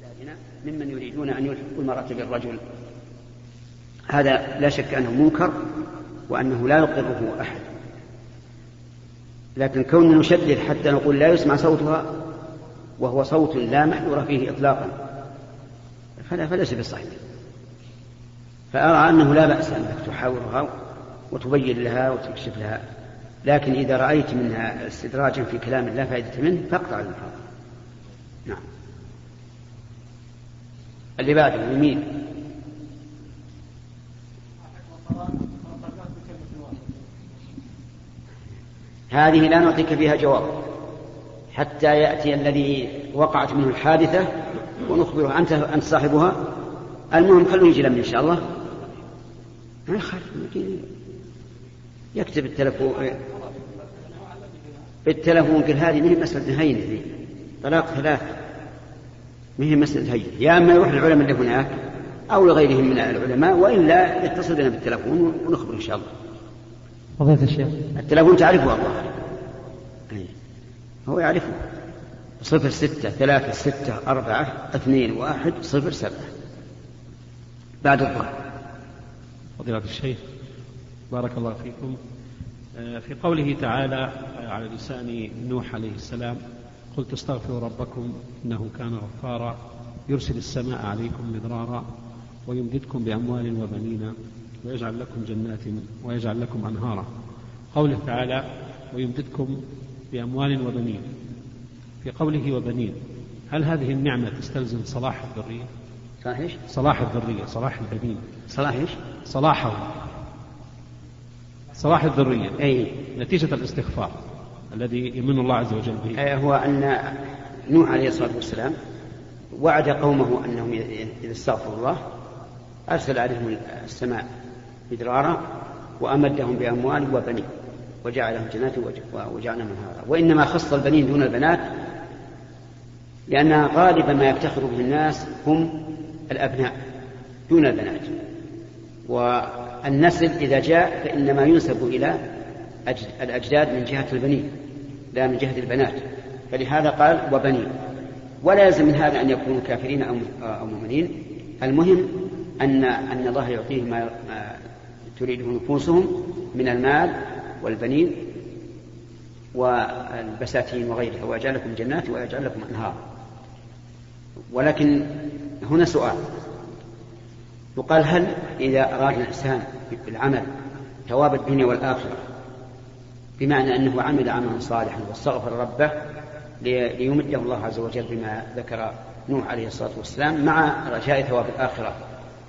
بلادنا ممن يريدون أن يلحقوا المرأة بالرجل. هذا لا شك أنه منكر وأنه لا يقره أحد. لكن كوننا نشدد حتى نقول لا يسمع صوتها وهو صوت لا محذور فيه إطلاقا فلا فليس بصحيح فأرى أنه لا بأس أنك تحاورها وتبين لها وتكشف لها. لكن إذا رأيت منها استدراجا في كلام لا فائدة منه فاقطع المحاضرة نعم. اللي بعده يمين. هذه لا نعطيك فيها جواب حتى يأتي الذي وقعت منه الحادثة ونخبره أنت أنت صاحبها. المهم خلوه يجي لنا إن شاء الله. يكتب التلفون بالتلفون قال هذه هي مسألة هينة طلاق ثلاثة. ما هي مسألة هينة يا أما يروح للعلماء اللي هناك أو لغيرهم من العلماء وإلا يتصل بنا بالتلفون ونخبر إن شاء الله. فضيلة الشيخ. التلفون تعرفه الله. هو يعرفه. صفر ستة ثلاثة ستة أربعة اثنين واحد صفر سبعة. بعد الظهر. فضيلة الشيخ بارك الله فيكم. آه، في قوله تعالى آه، على لسان نوح عليه السلام قلت استغفروا ربكم إنه كان غفارا. يرسل السماء عليكم مدرارا ويمددكم بأموال وبنين ويجعل لكم جنات ويجعل لكم أنهارا. قوله تعالى ويمددكم بأموال وبنين. في قوله وبنين هل هذه النعمة تستلزم صلاح الذرية؟ صلاح إيش؟ صلاح الذرية صلاح البنين. صلاح إيش؟ صلاحهم صلاح الذرية. أي. نتيجة الاستغفار. الذي يمن الله عز وجل به. هو أن نوح عليه الصلاة والسلام وعد قومه أنهم إذا استغفروا الله أرسل عليهم السماء مدرارا وأمدهم بأموال وبنين وجعلهم جنات وجعلهم انهارا وإنما خص البنين دون البنات لأن غالبا ما يفتخر به الناس هم الأبناء دون البنات. والنسل إذا جاء فإنما ينسب إلى الأجداد من جهة البنين لا من جهة البنات. فلهذا قال وبنين. ولا يلزم من هذا أن يكونوا كافرين أو مؤمنين. المهم ان أن الله يعطيهم ما تريده نفوسهم من المال والبنين والبساتين وغيرها ويجعل لكم جنات ويجعل لكم أنهار. ولكن هنا سؤال. يقال هل إذا أراد الإنسان بالعمل ثواب الدنيا والآخرة بمعنى أنه عمل عملا صالحا واستغفر ربه ليمده الله عز وجل بما ذكر نوح عليه الصلاة والسلام مع رجاء ثواب الآخرة.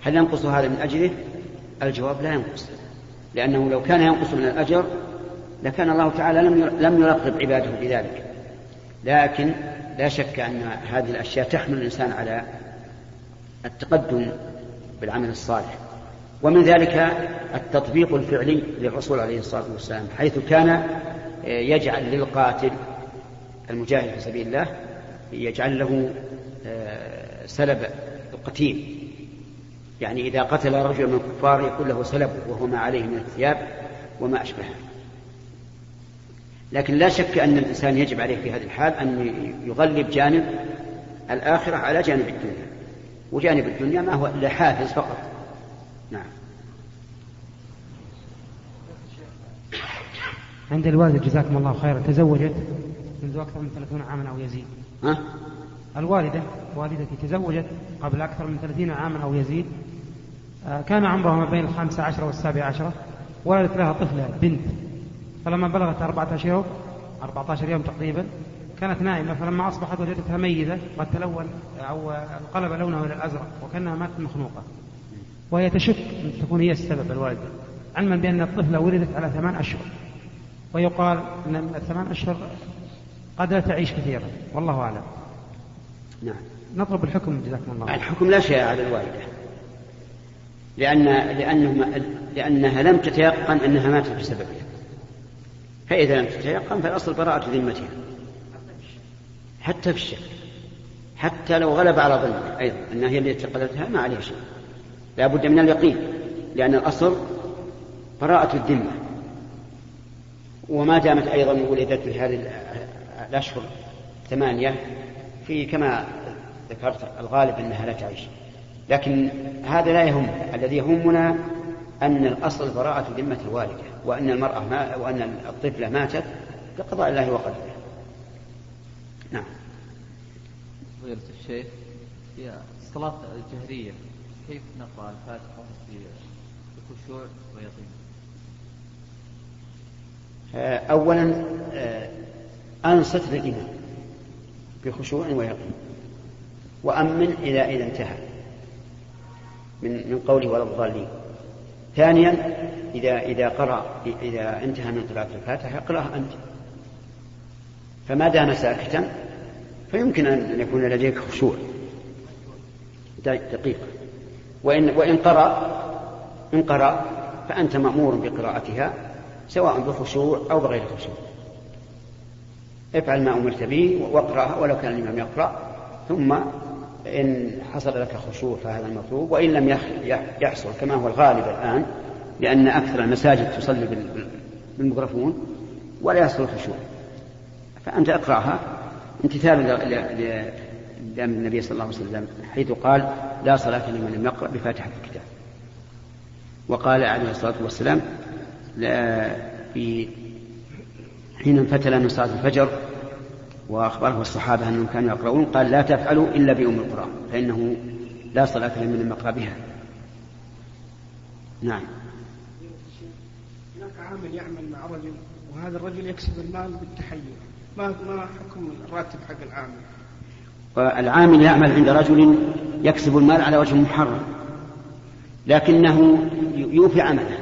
هل ينقص هذا من أجله؟ الجواب لا ينقص لأنه لو كان ينقص من الأجر لكان الله تعالى لم لم يرغب عباده بذلك. لكن لا شك أن هذه الأشياء تحمل الإنسان على التقدم بالعمل الصالح. ومن ذلك التطبيق الفعلي للرسول عليه الصلاة والسلام حيث كان يجعل للقاتل المجاهد في سبيل الله يجعل له آه، سلب القتيل. يعني إذا قتل رجل من الكفار يكون له سلب وهو ما عليه من الثياب وما أشبهه. لكن لا شك أن الإنسان يجب عليه في هذه الحال أن يغلب جانب الآخرة على جانب الدنيا. وجانب الدنيا ما هو إلا حافز فقط. نعم. عند الوالدة جزاكم الله خيرا. تزوجت منذ أكثر من ثلاثون عاما أو يزيد. ها؟ الوالدة والدتي تزوجت قبل أكثر من ثلاثين عاما أو يزيد. آه، كان عمرها ما بين الخامسة عشرة والسابعة عشرة ولدت لها طفلة بنت. فلما بلغت أربعة أشهر أربعة عشر يوم تقريبا كانت نائمة. فلما أصبحت وجدتها ميتة قد تلون أو انقلب لونها إلى الأزرق وكأنها ماتت مخنوقة. وهي تشك أن تكون هي السبب الوالدة علما بأن الطفلة ولدت على ثمان أشهر ويقال أن الثمان أشهر قد لا تعيش كثيرا والله أعلم. نعم. نطلب الحكم جزاكم الله الحكم لا شيء على الوالدة لأن لأنه لأنها لم تتيقن أنها ماتت بسببه فإذا لم تتيقن فالأصل براءة ذمتها. حتى في الشك حتى لو غلب على ظنها أيضا أنها هي التي قتلتها ما عليها شيء. لا بد من اليقين لأن الأصل براءة الذمة. وما دامت أيضا ولدت في هذه الأشهر ثمانية في كما ذكرت الغالب أنها لا تعيش. لكن هذا لا يهم الذي يهمنا أن الأصل براءة ذمة الوالدة وأن المرأة ما وأن الطفلة ماتت بقضاء الله وقدره. نعم. فضيلة الشيخ في الصلاة الجهرية. كيف نقرأ الفاتحة بخشوع ويقين؟ آه، أولا آه، أنصت للإمام بخشوع ويقين وأمن إذا إذا انتهى من من قوله ولا الضالين. ثانيا إذا إذا قرأ إذا انتهى من قراءة الفاتحة اقرأها أنت. فما دام ساكتا فيمكن أن يكون لديك خشوع. دقيقة. وإن وإن قرأ إن قرأ فأنت مأمور بقراءتها سواء بخشوع أو بغير خشوع. افعل ما أمرت به واقرأها ولو كان الإمام يقرأ ثم إن حصل لك خشوع فهذا المطلوب وإن لم يحصل كما هو الغالب الآن لأن أكثر المساجد تصلي بالميكروفون ولا يحصل الخشوع فأنت اقرأها امتثالا لأمر النبي صلى الله عليه وسلم حيث قال لا صلاة لمن لم يقرأ بفاتحة الكتاب. وقال عليه الصلاة والسلام في حين انفتل من صلاة الفجر وأخبره الصحابة أنهم كانوا يقرؤون قال لا تفعلوا إلا بأم القرآن فإنه لا صلاة لمن لم يقرأ بها. نعم. هناك عامل يعمل مع رجل وهذا الرجل يكسب المال بالتحير ما ما حكم الراتب حق العامل؟ العامل يعمل عند رجل يكسب المال على وجه محرم. لكنه يوفي عمله.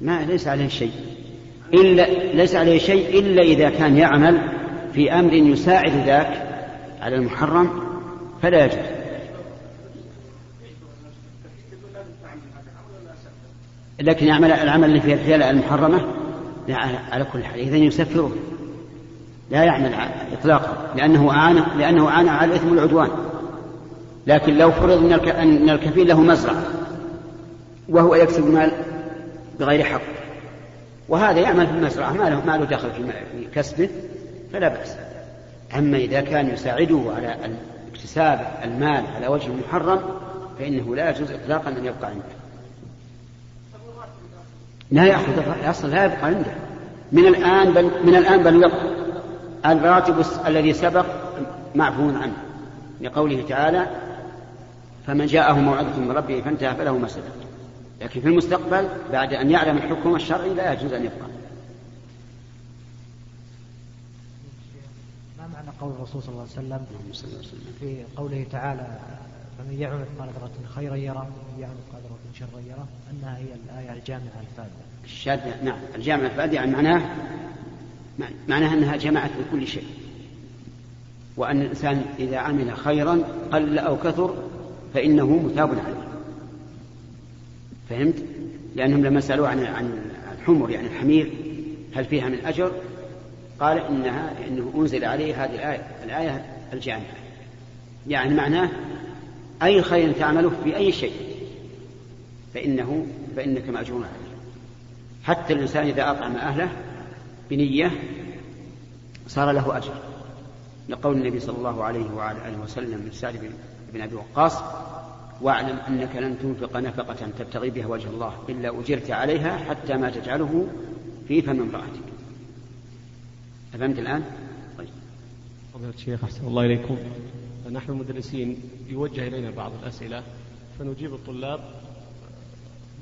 ما ليس عليه شيء. إلا ليس عليه شيء إلا إذا كان يعمل في أمر يساعد ذاك على المحرم فلا يجوز. لكن يعمل العمل اللي فيه الحيل المحرمة على كل حال إذا يسفره. لا يعمل إطلاقا لأنه أعان لأنه أعان على الإثم والعدوان. لكن لو فرض أن الكفيل له مزرعة وهو يكسب المال بغير حق وهذا يعمل في المزرعة ما له, ما له دخل في كسبه فلا بأس. أما إذا كان يساعده على اكتساب المال على وجه محرم فإنه لا يجوز إطلاقا أن يبقى عنده. لا يأخذ أصلا لا يبقى عنده. من الآن بل من الآن بل يبقى. الراتب الذي سبق معفو عنه. لقوله تعالى فمن جاءه موعظة من ربه فانتهى فله ما سلف لكن في المستقبل بعد أن يعلم الحكم الشرعي لا يجوز أن يبقى. ما معنى قول الرسول صلى الله عليه وسلم؟ في قوله تعالى فمن يعمل مثقال ذرة خيرا يرى ومن يعمل مثقال ذرة شرا يرى أنها هي الآية الجامعة الفائدة الشاذة نعم الجامعة الفائدة يعني معناه معناها أنها جمعت بكل شيء وأن الإنسان إذا عمل خيرا قل أو كثر فإنه مثاب عليه فهمت؟ لأنهم لما سألوه عن عن الحمر يعني الحمير هل فيها من أجر؟ قال إنها إنه أنزل عليه هذه الآية الآية الجامعة يعني معناه أي خير تعمله في أي شيء فإنه فإنك مأجور عليه حتى الإنسان إذا أطعم أهله بنية صار له أجر لقول النبي صلى الله عليه وعلى آله وسلم لسعد بن أبي وقاص واعلم أنك لن تنفق نفقة تبتغي بها وجه الله إلا أجرت عليها حتى ما تجعله في فم امرأتك أفهمت الآن؟ طيب فضيلة الشيخ أحسن الله إليكم نحن المدرسين يوجه إلينا بعض الأسئلة فنجيب الطلاب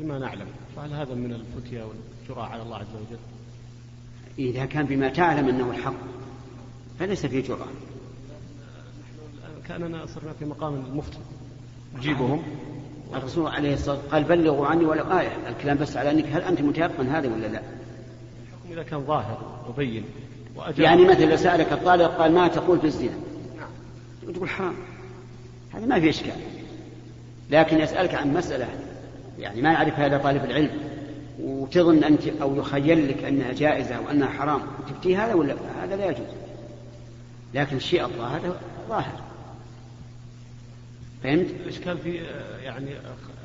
بما نعلم فهل هذا من الفتية والجراء على الله عز وجل؟ إذا كان بما تعلم أنه الحق فليس فيه جرأة. كأننا صرنا في مقام المفتي. نجيبهم الرسول عليه الصلاة والسلام قال بلغوا عني ولو آية. الكلام بس على أنك هل أنت متيقن هذا ولا لا؟ الحكم إذا كان ظاهر وبين يعني مثلا لو سألك الطالب قال ما تقول في الزنا؟ نعم. تقول حرام. هذا ما في إشكال. لكن يسألك عن مسألة يعني ما يعرفها إلا طالب العلم. وتظن أنت أو يخيل لك أنها جائزة وأنها حرام تفتي هذا ولا هذا لا يجوز. لكن الشيء الظاهر ظاهر. فهمت؟ الإشكال في يعني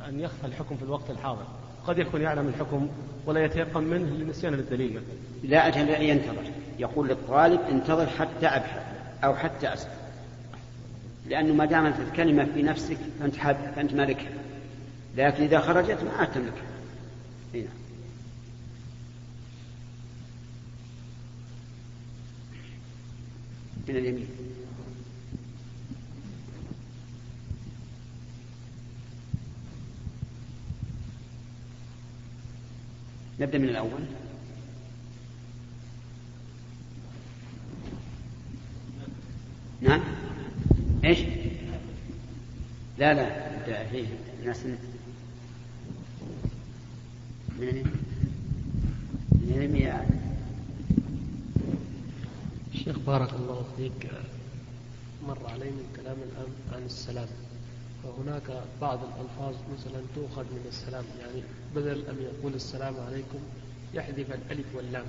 أن يخفى الحكم في الوقت الحاضر. قد يكون يعلم الحكم ولا يتيقن منه لنسيان الدليل مثلا. لا أجل ينتظر. يقول للطالب انتظر حتى أبحث أو حتى أسأل. لأنه ما دامت الكلمة في نفسك فأنت حاب فأنت مالكها لكن إذا خرجت ما تملكها. هنا. من اليمين. نبدأ من الأول. نعم. إيش؟ لا لا نبدأ. فيه ناس من من اليمين شيخ بارك الله فيك مر علي من كلام الآن عن السلام. وهناك بعض الألفاظ مثلا تؤخذ من السلام يعني بدل أن يقول السلام عليكم يحذف الألف واللام.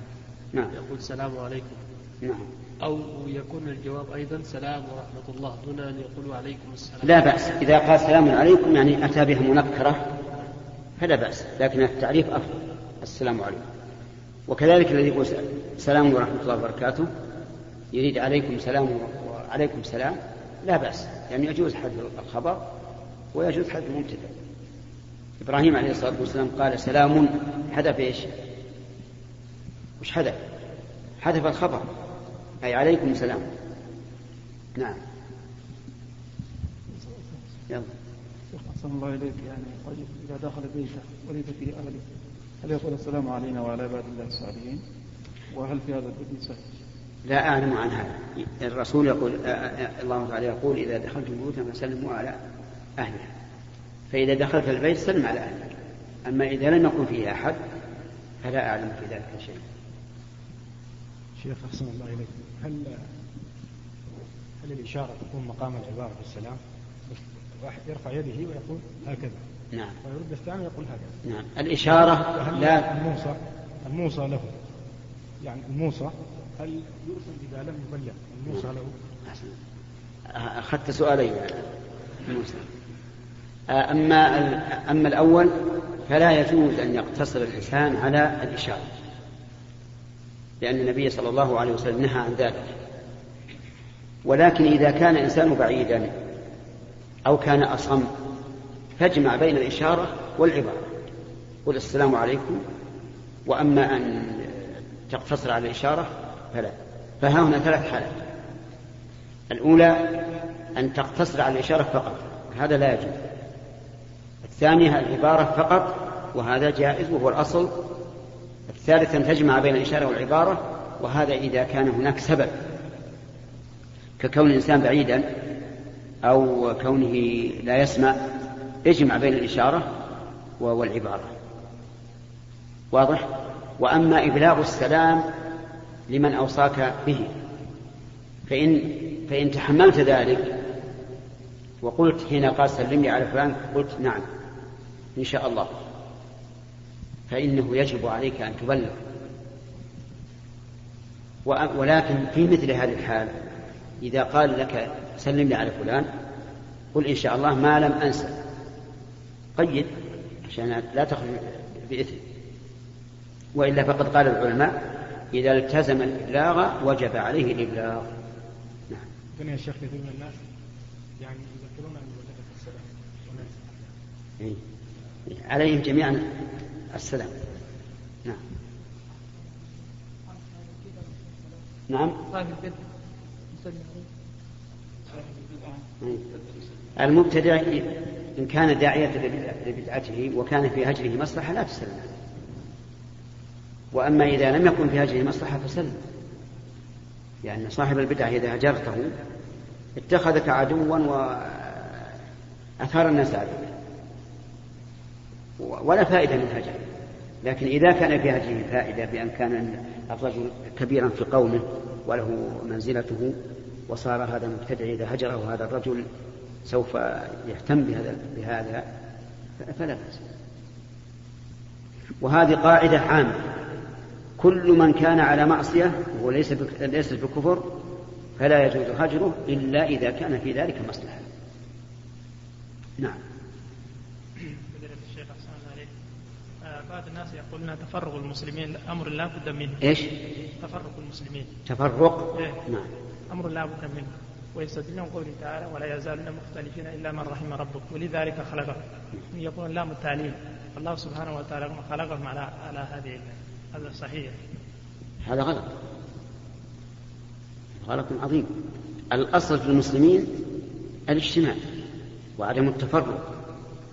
نعم. يقول سلام عليكم. نعم. أو يكون الجواب أيضا سلام ورحمة الله دون أن يقولوا عليكم السلام. لا بأس. إذا قال سلام عليكم يعني أتى بها منكرة فلا بأس. لكن التعريف أفضل. السلام عليكم. وكذلك الذي يقول سلام ورحمة الله وبركاته يريد عليكم سلام وعليكم سلام لا بأس يعني يجوز حذف الخبر ويجوز حذف المبتدأ. إبراهيم عليه الصلاة والسلام قال سلام حذف إيش؟ وش حذف؟ حذف الخبر أي عليكم سلام. نعم. يلا. أحسن الله إليك يعني رجل إذا دخل بيته وليس فيه أهله. هل يقول السلام علينا وعلى عباد الله الصالحين؟ وهل في هذا سهل؟ لا أعلم عن هذا. الرسول يقول الله تعالى يقول إذا دخلت بيوتا فسلموا على أهلها. فإذا دخلت البيت سلم على أهلك أما إذا لم يكن فيه أحد فلا أعلم في ذلك شيء. شيخ أحسن الله إليك. هل هل الإشارة تكون مقام العبارة في السلام؟ واحد يرفع يده ويقول هكذا. نعم. ويرد الثاني يقول هكذا. نعم. الإشارة لا. الموصى الموصى له يعني الموصى هل يرسل إذا لم يبلغ الموصى له. أخذت سؤالين. موسى أما أما الأول فلا يجوز أن يقتصر الإنسان على الإشارة لأن النبي صلى الله عليه وسلم نهى عن ذلك. ولكن إذا كان الإنسان بعيدا أو كان أصم فاجمع بين الإشارة والعبارة. قل السلام عليكم وأما أن تقتصر على الإشارة فلا فها هنا ثلاث حالات. الأولى أن تقتصر على الإشارة فقط هذا لا يجوز. الثانية العبارة فقط وهذا جائز وهو الأصل. الثالث أن تجمع بين الإشارة والعبارة وهذا إذا كان هناك سبب. ككون الإنسان بعيدا أو كونه لا يسمع اجمع بين الإشارة والعبارة واضح؟ وأما إبلاغ السلام لمن أوصاك به. فإن فإن تحملت ذلك وقلت حين قال سلمني على فلان قلت نعم إن شاء الله. فإنه يجب عليك أن تبلغ. ولكن في مثل هذه الحال إذا قال لك سلم لي على فلان قل إن شاء الله ما لم أنسى. قيد عشان لا تخرج بإثم. وإلا فقد قال العلماء إذا التزم الإبلاغ وجب عليه الإبلاغ. نعم. يا شيخ كثير من الناس يعني يذكرون أن وجبت السلام. إيه. عليهم جميعا السلام. نعم. نعم. صاحب البدع المبتدع إن كان داعية لبدعته وكان في هجره مصلحة لا تسلم وأما إذا لم يكن في هجره مصلحة فسلم لأن يعني صاحب البدعة إذا هجرته اتخذك عدوا وأثار الناس عليك. ولا فائدة من هجره لكن إذا كان في هجره فائدة بأن كان الرجل كبيرا في قومه وله منزلته وصار هذا المبتدع إذا هجره هذا الرجل سوف يهتم بهذا بهذا فلا بأس. وهذه قاعدة عامة. كل من كان على معصية وهو ليس ليس بكفر فلا يجوز هجره إلا إذا كان في ذلك مصلحة. نعم. عليك. بعض الناس يقولون تفرق المسلمين أمر لا بد منه. إيش؟ تفرق المسلمين. تفرق؟ إيه؟ نعم. أمر لا بد منه. ويستدلون قوله تعالى ولا يزالون مختلفين إلا من رحم ربك. ولذلك خلقهم يكون لام التعليل الله سبحانه وتعالى خلقهم على على هذه هذا صحيح. هذا غلط. غلط عظيم. الأصل في المسلمين الاجتماع وعدم التفرق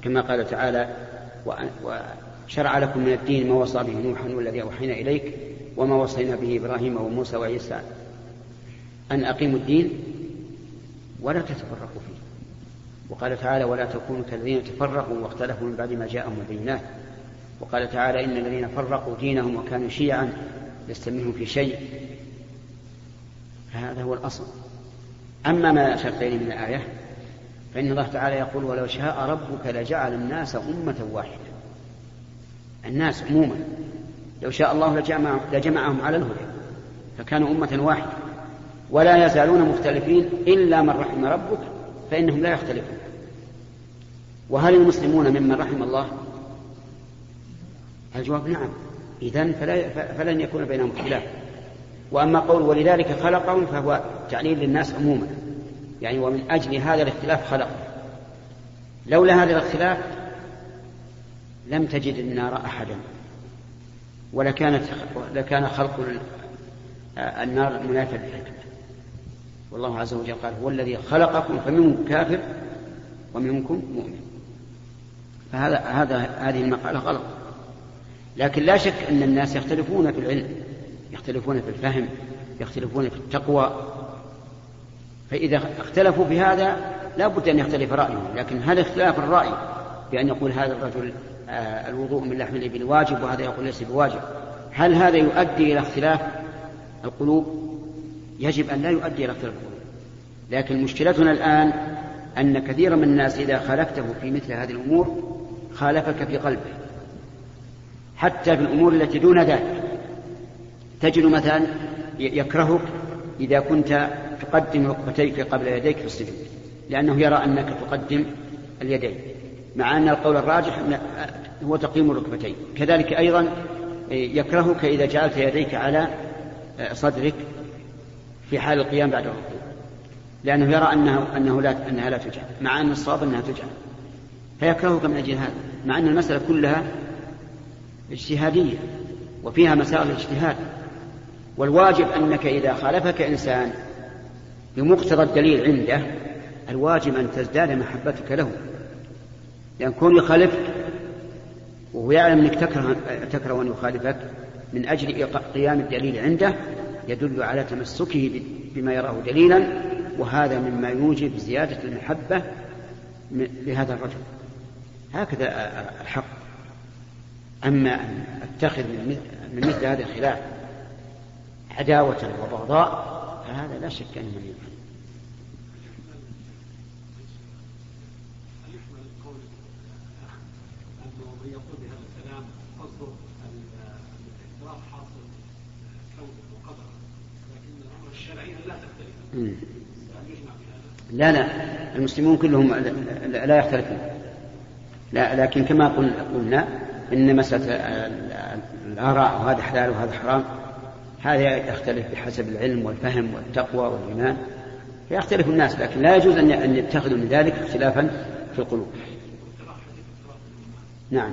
كما قال تعالى وشرع لكم من الدين ما وصى به نوحا والذي أوحينا إليك وما وصينا به إبراهيم وموسى وعيسى. أن أقيموا الدين ولا تتفرقوا فيه. وقال تعالى ولا تكونوا كالذين تفرقوا واختلفوا من بعد ما جاءهم البينات. وقال تعالى إن الذين فرقوا دينهم وكانوا شيعا لست منهم في شيء. هذا هو الأصل. أما ما شرطين من الآية فإن الله تعالى يقول ولو شاء ربك لجعل الناس أمة واحدة. الناس عموما. لو شاء الله لجمع لجمعهم على الهدى فكانوا أمة واحدة. ولا يزالون مختلفين إلا من رحم ربك فإنهم لا يختلفون. وهل المسلمون ممن رحم الله؟ الجواب نعم. إذن فلا فلن يكون بينهم خلاف وأما قول ولذلك خلقهم فهو تعليل للناس عموما. يعني ومن أجل هذا الاختلاف خلق. لولا هذا الاختلاف لم تجد النار أحدا. ولكانت لكان خلق النار منافا للحكمة. والله عز وجل قال هو الذي خلقكم فمنكم كافر ومنكم مؤمن. فهذا هذا هذه المقالة غلط. لكن لا شك أن الناس يختلفون في العلم يختلفون في الفهم يختلفون في التقوى. فإذا اختلفوا في هذا لا بد أن يختلف رأيهم. لكن هل اختلاف الرأي بأن يقول هذا الرجل آه الوضوء من لحم الإبل واجب وهذا يقول ليس بواجب؟ هل هذا يؤدي إلى اختلاف القلوب؟ يجب أن لا يؤدي إلى اختلاف القلوب. لكن مشكلتنا الآن أن كثيرا من الناس إذا خالفته في مثل هذه الأمور خالفك في قلبه. حتى في الأمور التي دون ذلك. تجد مثلا يكرهك إذا كنت تقدم ركبتيك قبل يديك في السجود لأنه يرى أنك تقدم اليدين مع أن القول الراجح هو تقييم الركبتين. كذلك أيضا يكرهك إذا جعلت يديك على صدرك في حال القيام بعد الركوع لأنه يرى أنه أنه لا أنها لا تجعل مع أن الصواب أنها تجعل. فيكرهك من أجل هذا مع أن المسألة كلها اجتهادية وفيها مسائل الاجتهاد. والواجب أنك إذا خالفك إنسان بمقتضى الدليل عنده الواجب أن تزداد محبتك له. لأن كون يخالفك وهو يعلم أنك تكره, تكره أن يخالفك من أجل قيام الدليل عنده يدل على تمسكه بما يراه دليلا وهذا مما يوجب زيادة المحبة لهذا الرجل. هكذا الحق. أما أن أتخذ من مثل هذا الخلاف عداوة وبغضاء فهذا لا شك أنه من يفعل. لا لا المسلمون كلهم لا يختلفون. لا لكن كما قلنا إن مسألة الآراء وهذا حلال وهذا حرام هذا يختلف بحسب العلم والفهم والتقوى والإيمان. فيختلف الناس لكن لا يجوز ان يتخذوا من ذلك اختلافا في القلوب. نعم.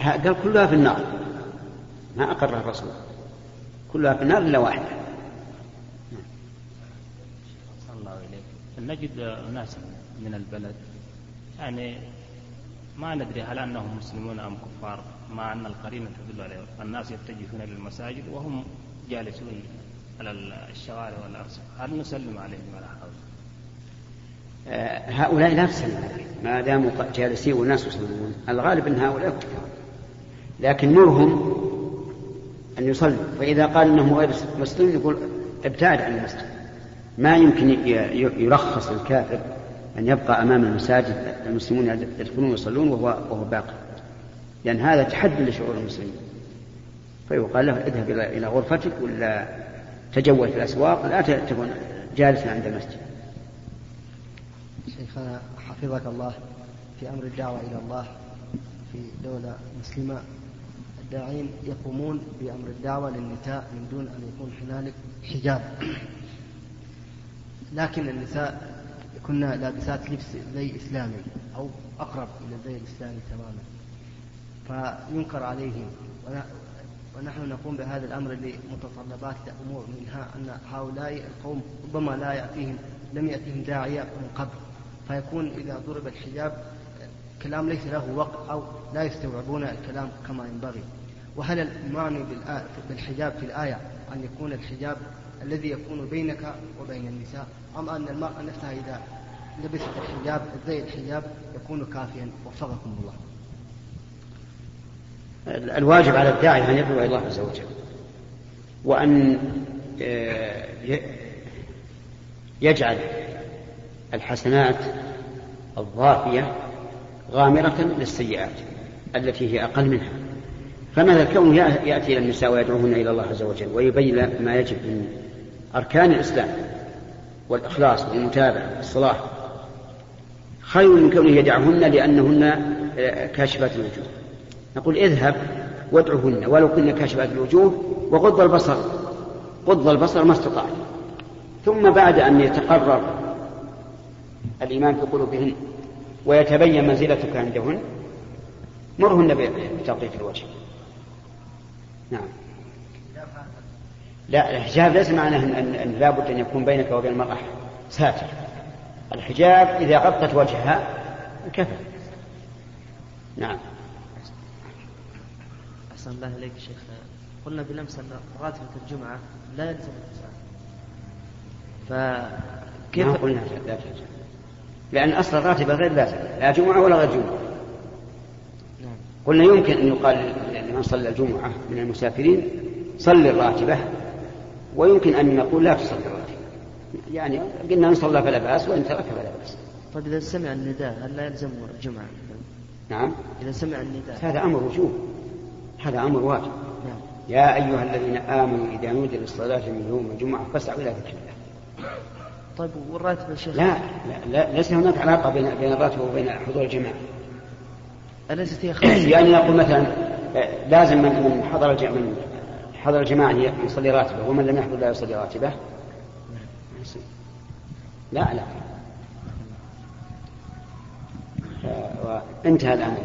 قال كلها في النار. ما أقرها الرسول. كلها في النار إلا واحدة. نجد أناسا من البلد يعني ما ندري هل أنهم مسلمون أم كفار مع أن القرينة تدل عليه الناس يتجهون للمساجد وهم جالسون على الشوارع والأرصفة هل نسلم عليهم على هذا؟ آه هؤلاء لا تسلم عليهم ما داموا جالسين والناس يسلمون. الغالب أن هؤلاء كفار. لكن مرهم أن يصلوا. فإذا قال أنه غير مسلم يقول ابتعد عن المسجد. ما يمكن يرخص الكافر أن يبقى أمام المساجد المسلمون يدخلون ويصلون وهو وهو باقي. لأن هذا تحدي لشعور المسلمين. فيقال له اذهب إلى غرفتك ولا تجول في الأسواق لا تكون جالسا عند المسجد. شيخنا حفظك الله في أمر الدعوة إلى الله في دولة مسلمة. الداعين يقومون بأمر الدعوة للنساء من دون أن يكون هنالك حجاب. لكن النساء كن لابسات لبس زي إسلامي أو أقرب إلى الزي الإسلامي تماما. فينكر عليهم. ونحن نقوم بهذا الأمر لمتطلبات الأمور منها أن هؤلاء القوم ربما لا يأتيهم لم يأتيهم داعية من قبل. فيكون إذا ضرب الحجاب كلام ليس له وقت أو لا يستوعبون الكلام كما ينبغي. وهل المعني بالحجاب في الآية أن يكون الحجاب الذي يكون بينك وبين النساء أم أن المرأة نفسها إذا لبست الحجاب زي الحجاب يكون كافيا. وفقكم الله. الواجب على الداعي أن يدعو إلى الله عز وجل. وأن آه، يجعل الحسنات الضافية غامرة للسيئات التي هي أقل منها. فمثلا كونه يأتي إلى النساء ويدعوهن إلى الله عز وجل ويبين ما يجب من أركان الإسلام والإخلاص والمتابعة والصلاح خير من كونه يدعهن لأنهن آه، كاشفات الوجوه. نقول اذهب وادعهن ولو كن كاشفات الوجوه وغض البصر غض البصر ما استطعت ثم بعد أن يتقرر الإيمان في قلوبهن ويتبين منزلتك عندهن مرهن بتلطيف الوجه. نعم. لا الحجاب ليس معناه أن, أن لابد أن يكون بينك وبين المرأة. ساتر. الحجاب إذا غطت وجهها كفى نعم. أحسن الله إليك شيخ. قلنا بالأمس أن راتبة الجمعة لا يلزم الإنسان فكيف ما قلنا لا تلزم. لأن أصل الراتبة غير لازم. لا جمعة ولا غير جمعة. نعم. قلنا يمكن أن يقال لمن صلى الجمعة من المسافرين صل الراتبة. ويمكن أن نقول لا تصلي الراتبة يعني قلنا إن صلى فلا بأس وإن ترك فلا بأس. طيب إذا سمع النداء هل لا يلزم الجمعة؟ نعم. إذا سمع النداء. هذا أمر وجوب. هذا أمر واجب. نعم. يا أيها الذين آمنوا إذا نودي للصلاة من يوم الجمعة فاسعوا إلى ذكر الله. طيب والراتب يا شيخ؟ لا, لا, لا ليس هناك علاقة بين بين الراتب وبين حضور الجماعة. أليست هي خاصة؟ يعني نقول مثلا لازم من حضر من حضر الجماعة يصلي راتبه ومن لم يحضر لا يصلي راتبه. لا لا. وانتهى الآن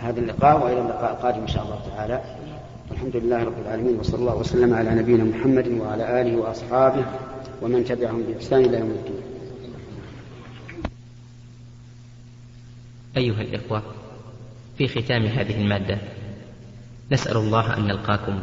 هذا اللقاء وإلى اللقاء القادم إن شاء الله تعالى. الحمد لله رب العالمين وصلى الله وسلم على نبينا محمد وعلى آله وأصحابه ومن تبعهم بإحسان إلى يوم الدين. أيها الإخوة في ختام هذه المادة نسأل الله أن نلقاكم.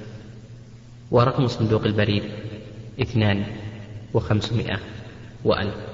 ورقم صندوق البريد اثنان وخمسمائة وألف.